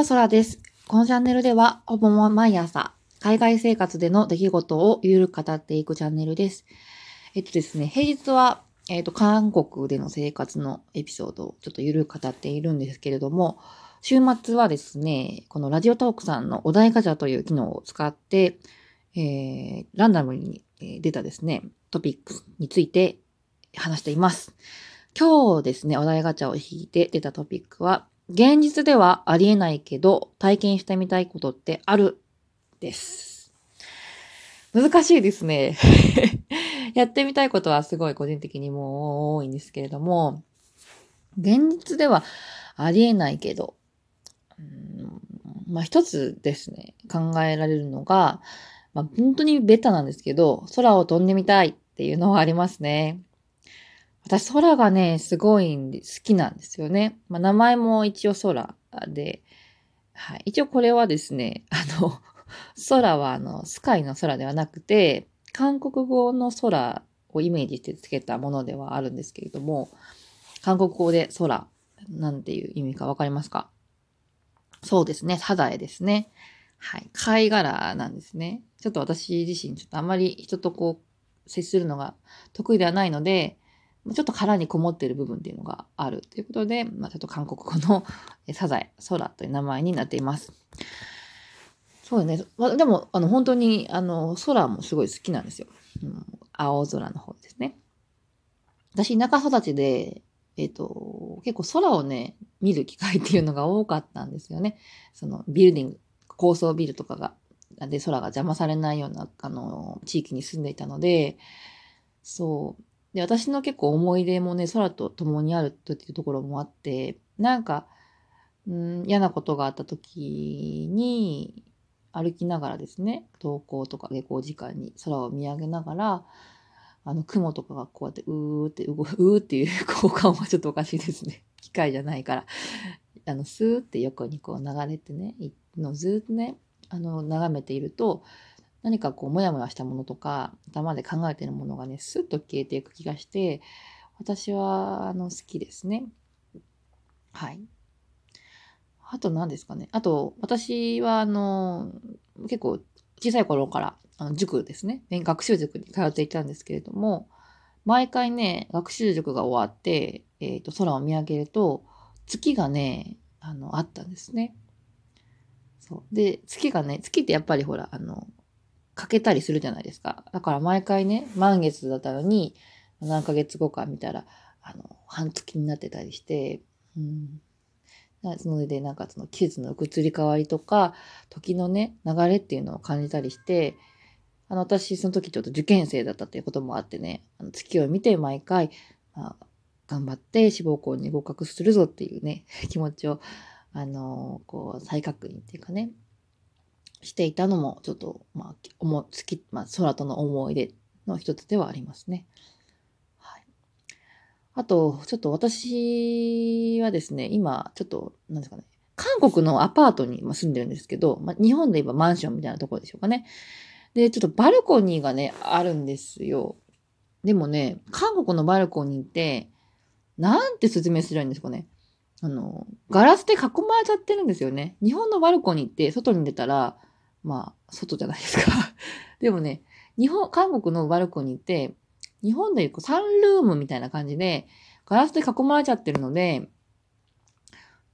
はソラです。このチャンネルでは、ほぼ毎朝、海外生活での出来事をゆるく語っていくチャンネルです。えっとですね、平日は、えっと、韓国での生活のエピソードをちょっとゆるく語っているんですけれども、週末はですね、このラジオトークさんのお題ガチャという機能を使って、えー、ランダムに出たですね、トピックについて話しています。今日ですね、お題ガチャを引いて出たトピックは、現実ではありえないけど、体験してみたいことってある？です。難しいですね。やってみたいことはすごい個人的にも多いんですけれども、現実ではありえないけど、うんまあ一つですね、考えられるのが、まあ本当にベタなんですけど、空を飛んでみたいっていうのはありますね。私、空がね、すごい好きなんですよね。まあ、名前も一応空で、はい。一応これはですね、あの、空はあの、スカイの空ではなくて、韓国語の空をイメージしてつけたものではあるんですけれども、韓国語で空、なんていう意味かわかりますか？そうですね、サザエですね。はい。貝殻なんですね。ちょっと私自身、ちょっとあまり人とこう、接するのが得意ではないので、ちょっと殻にこもっている部分っていうのがあるということで、まあ、ちょっと韓国語のサザエ、空という名前になっています。そうね。まあでも、あの、本当に、あの、空もすごい好きなんですよ。うん、青空の方ですね。私、田舎育ちで、えっ、と、結構空をね、見る機会っていうのが多かったんですよね。その、ビルディング、高層ビルとかが、で、空が邪魔されないような、あの、地域に住んでいたので、そう、で、私の結構思い出もね、空と共にあるっていうところもあって、なんか、うん、嫌なことがあった時に、歩きながらですね、登校とか下校時間に空を見上げながら、あの、雲とかがこうやって、うーって動く、うーっていう 交換はちょっとおかしいですね。機械じゃないから。あの、スーって横にこう流れてね、のずっとね、あの、眺めていると、何かこう、もやもやしたものとか、頭で考えているものがね、スッと消えていく気がして、私は、あの、好きですね。はい。あと何ですかね。あと、私は、あの、結構、小さい頃から、あの塾ですね。学習塾に通っていたんですけれども、毎回ね、学習塾が終わって、えっ、ー、と、空を見上げると、月がね、あの、あったんですね。そう。で、月がね、月ってやっぱりほら、あの、欠けたりするじゃないですか。だから毎回ね、満月だったのに、何ヶ月後か見たら、あの、半月になってたりして、うん。なので、なんかその季節の移り変わりとか、時のね、流れっていうのを感じたりして、あの、私、その時ちょっと受験生だったっていうこともあってね、あの月を見て毎回、まあ、頑張って志望校に合格するぞっていうね、気持ちを、あの、こう、再確認っていうかね、していたのも、ちょっと、まあ、思、好き、まあ、空との思い出の一つではありますね。はい。あと、ちょっと私はですね、今、ちょっと、なんですかね、韓国のアパートに住んでるんですけど、まあ、日本で言えばマンションみたいなところでしょうかね。で、ちょっとバルコニーがね、あるんですよ。でもね、韓国のバルコニーって、なんて説明すればいいんですかね。あの、ガラスで囲まれちゃってるんですよね。日本のバルコニーって外に出たら、まあ、外じゃないですか。でもね、日本、韓国のバルコニーって、日本でいうサンルームみたいな感じで、ガラスで囲まれちゃってるので、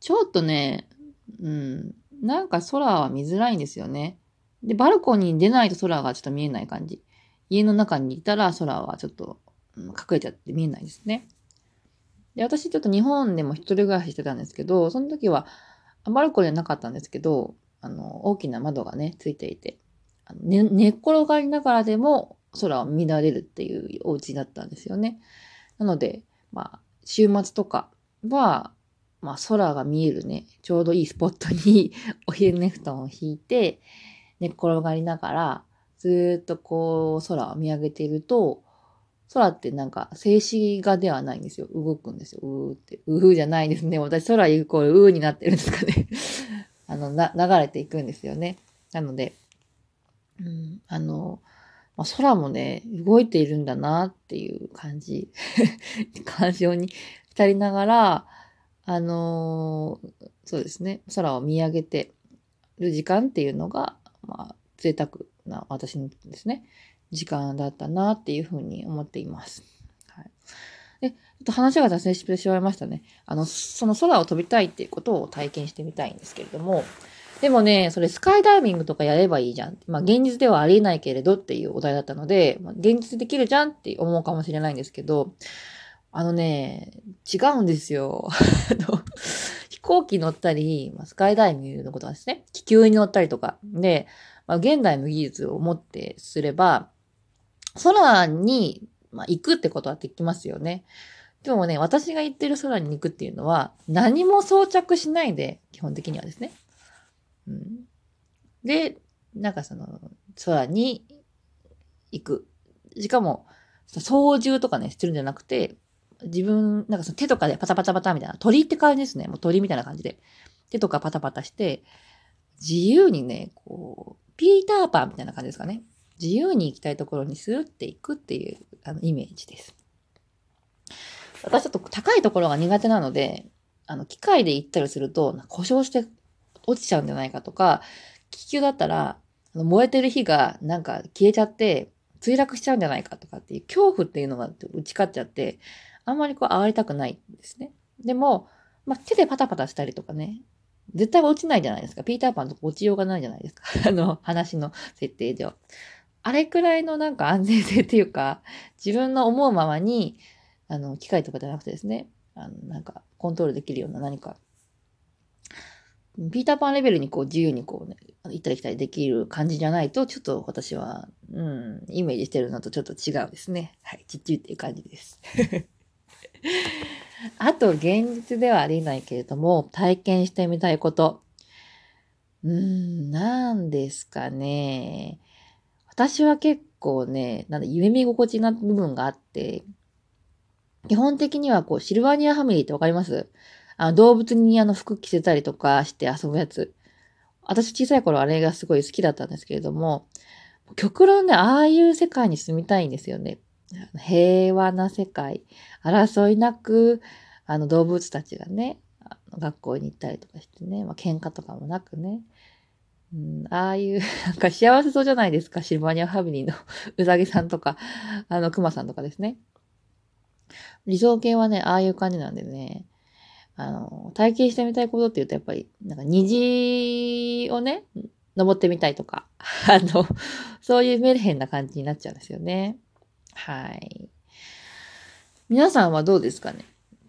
ちょっとね、うん、なんか空は見づらいんですよね。で、バルコニーに出ないと空がちょっと見えない感じ。家の中にいたら空はちょっと、うん、隠れちゃって見えないですね。で、私ちょっと日本でも一人暮らししてたんですけど、その時は、バルコニーはなかったんですけど、あの、大きな窓がね、ついていて、あのね、寝っ転がりながらでも空を見られるっていうお家だったんですよね。なので、まあ、週末とかは、まあ、空が見えるね、ちょうどいいスポットに お昼寝布団を引いて、寝っ転がりながら、ずっとこう、空を見上げていると、空ってなんか静止画ではないんですよ。動くんですよ。うーって。うーじゃないですね。私空イコールうーになってるんですかね。あの、な、流れていくんですよね。なので、うん、あの、まあ、空もね、動いているんだなっていう感じ、感情に浸りながら、あのーそうですね、空を見上げてる時間っていうのが、まあ、贅沢な私のですね、時間だったなっていうふうに思っています。はい。で、ちょっと話が脱線してしまいましたね。あの、その空を飛びたいっていうことを体験してみたいんですけれども、でもね、それスカイダイビングとかやればいいじゃん。まあ現実ではありえないけれどっていうお題だったので、まあ、現実できるじゃんって思うかもしれないんですけど、あのね、違うんですよ。飛行機乗ったり、まあ、スカイダイビングのことはですね、気球に乗ったりとか。で、まあ、現代の技術を持ってすれば、空に、まあ、行くってことはできますよね。でもね、私が言ってる空に行くっていうのは、何も装着しないで、基本的にはですね。うん、で、なんかその、空に行く。しかも、操縦とかね、してるんじゃなくて、自分、なんかその手とかでパタパタパタみたいな、鳥って感じですね。もう鳥みたいな感じで。手とかパタパタして、自由にね、こう、ピーターパンみたいな感じですかね。自由に行きたいところにスーっていくっていうあのイメージです。私ちょっと高いところが苦手なので、あの、機械で行ったりすると、故障して落ちちゃうんじゃないかとか、気球だったら、あの燃えてる火がなんか消えちゃって、墜落しちゃうんじゃないかとかっていう恐怖っていうのが打ち勝っちゃって、あんまりこう上がりたくないんですね。でも、まあ、手でパタパタしたりとかね、絶対落ちないじゃないですか。ピーターパンとか落ちようがないじゃないですか。あの、話の設定上。あれくらいのなんか安全性っていうか、自分の思うままに、あの、機械とかじゃなくてですね、あの、なんか、コントロールできるような何か、ピーターパンレベルにこう自由にこうね、行ったり来たりできる感じじゃないと、ちょっと私は、うん、イメージしてるのとちょっと違うですね。はい、ちっちゅいっていう感じです。あと、現実ではありえないけれども、体験してみたいこと。うーん、なんですかね。私は結構ね、なんだ、夢見心地な部分があって、基本的にはこう、シルバニアファミリーってわかります？あの、動物にあの、服着せたりとかして遊ぶやつ。私小さい頃あれがすごい好きだったんですけれども、極論ね、ああいう世界に住みたいんですよね。平和な世界。争いなく、あの動物たちがね、学校に行ったりとかしてね、まあ、喧嘩とかもなくね、うん、ああいう、なんか幸せそうじゃないですか、シルバニアファミリーの うさぎさんとか、あの、クマさんとかですね。理想系はね、ああいう感じなんでね、あの、体験してみたいことって言うと、やっぱり、なんか虹をね、登ってみたいとか、あの、そういうメルヘンな感じになっちゃうんですよね。はい。皆さんはどうですかね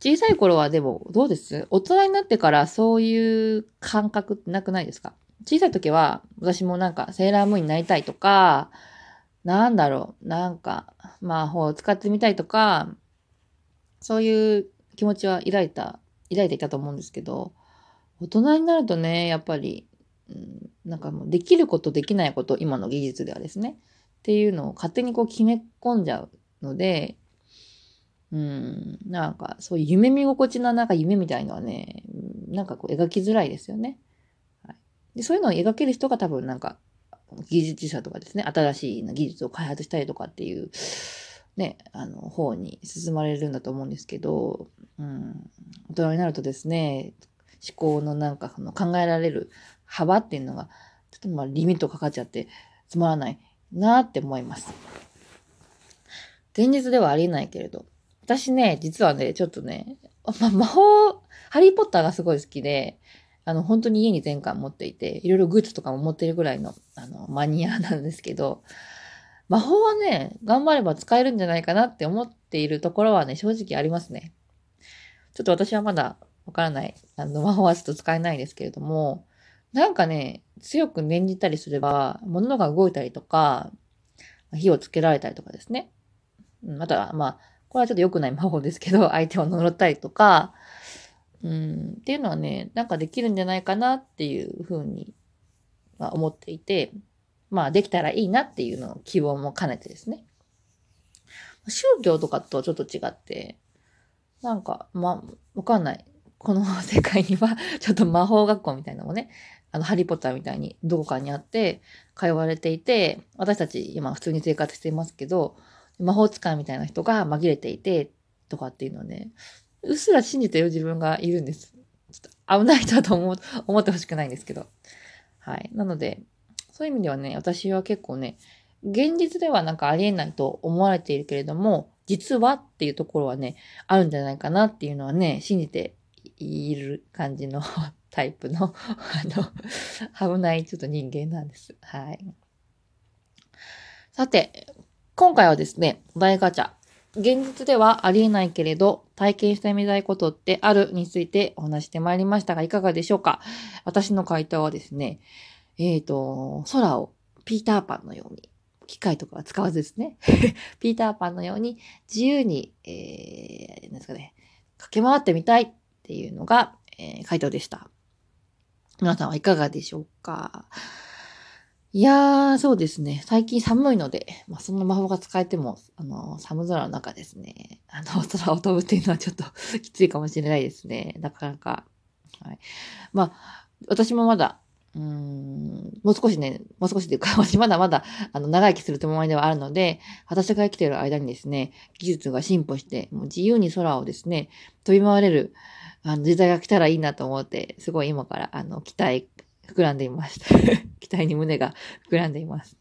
小さい頃はでもどうです？大人になってからそういう感覚ってなくないですか？小さい時は私もなんかセーラームーンになりたいとか、なんだろう、なんか魔法を使ってみたいとか、そういう気持ちは抱いた、抱いていたと思うんですけど、大人になるとね、やっぱり、うん、なんかもうできることできないこと、今の技術ではですね、っていうのを勝手にこう決め込んじゃうので、うん、なんかそういう夢見心地ななんか夢みたいのはね、なんかこう描きづらいですよね。でそういうのを描ける人が多分なんか技術者とかですね、新しい技術を開発したりとかっていう、ね、あの方に進まれるんだと思うんですけど、うん、大人になるとですね、思考のなんかその考えられる幅っていうのが、ちょっとまあリミットかかっちゃってつまらないなって思います。現実ではありえないけれど。私ね、実はね、ちょっとね、魔法、ハリーポッターがすごい好きで、あの、本当に家に全巻持っていて、いろいろグッズとかも持ってるぐらいの、あの、マニアなんですけど、魔法はね、頑張れば使えるんじゃないかなって思っているところはね、正直ありますね。ちょっと私はまだわからない。あの、魔法はちょっと使えないですけれども、なんかね、強く念じたりすれば、物が動いたりとか、火をつけられたりとかですね。また、まあ、これはちょっと良くない魔法ですけど、相手を呪ったりとか、うん、っていうのはね、なんかできるんじゃないかなっていうふうには思っていて、まあできたらいいなっていうのを希望も兼ねてですね。宗教とかとちょっと違って、なんか、まあ、わかんない。この世界には、ちょっと魔法学校みたいなのもね、あの、ハリーポッターみたいにどこかにあって、通われていて、私たち今普通に生活していますけど、魔法使いみたいな人が紛れていて、とかっていうのはね、うっすら信じてる自分がいるんです。ちょっと危ないだと思思ってほしくないんですけど。はい。なので、そういう意味ではね、私は結構ね、現実ではなんかありえないと思われているけれども、実はっていうところはね、あるんじゃないかなっていうのはね、信じている感じの タイプの、あの、危ないちょっと人間なんです。はい。さて、今回はですね、お題ガチャ。現実ではありえないけれど、体験してみたいことってあるについてお話してまいりましたが、いかがでしょうか？私の回答はですね、えっ、ー、と、空をピーターパンのように、機械とかは使わずですね、ピーターパンのように自由に、えー、なんですかね、駆け回ってみたいっていうのが、えー、回答でした。皆さんはいかがでしょうか？いやー、そうですね。最近寒いので、まあ、そんな魔法が使えても、あの、寒空の中ですね、あの、空を飛ぶっていうのはちょっと きついかもしれないですね。なかなか。はい。まあ、私もまだ、うん、もう少しね、もう少しというか、まだまだ、あの、長生きするつもりではあるので、私が生きている間にですね、技術が進歩して、もう自由に空をですね、飛び回れる、あの、時代が来たらいいなと思って、すごい今から、あの、期待膨らんでいます。期待に胸が膨らんでいます。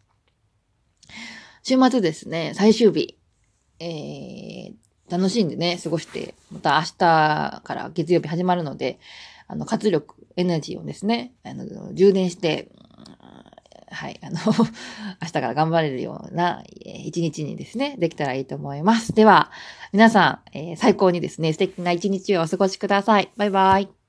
週末ですね、最終日。えー、楽しんでね、過ごして、また明日から月曜日始まるので、あの、活力、エナジーをですね、あの、充電して、はい、あの、明日から頑張れるような一日にですね、できたらいいと思います。では、皆さん、えー、最高にですね、素敵な一日をお過ごしください。バイバイ。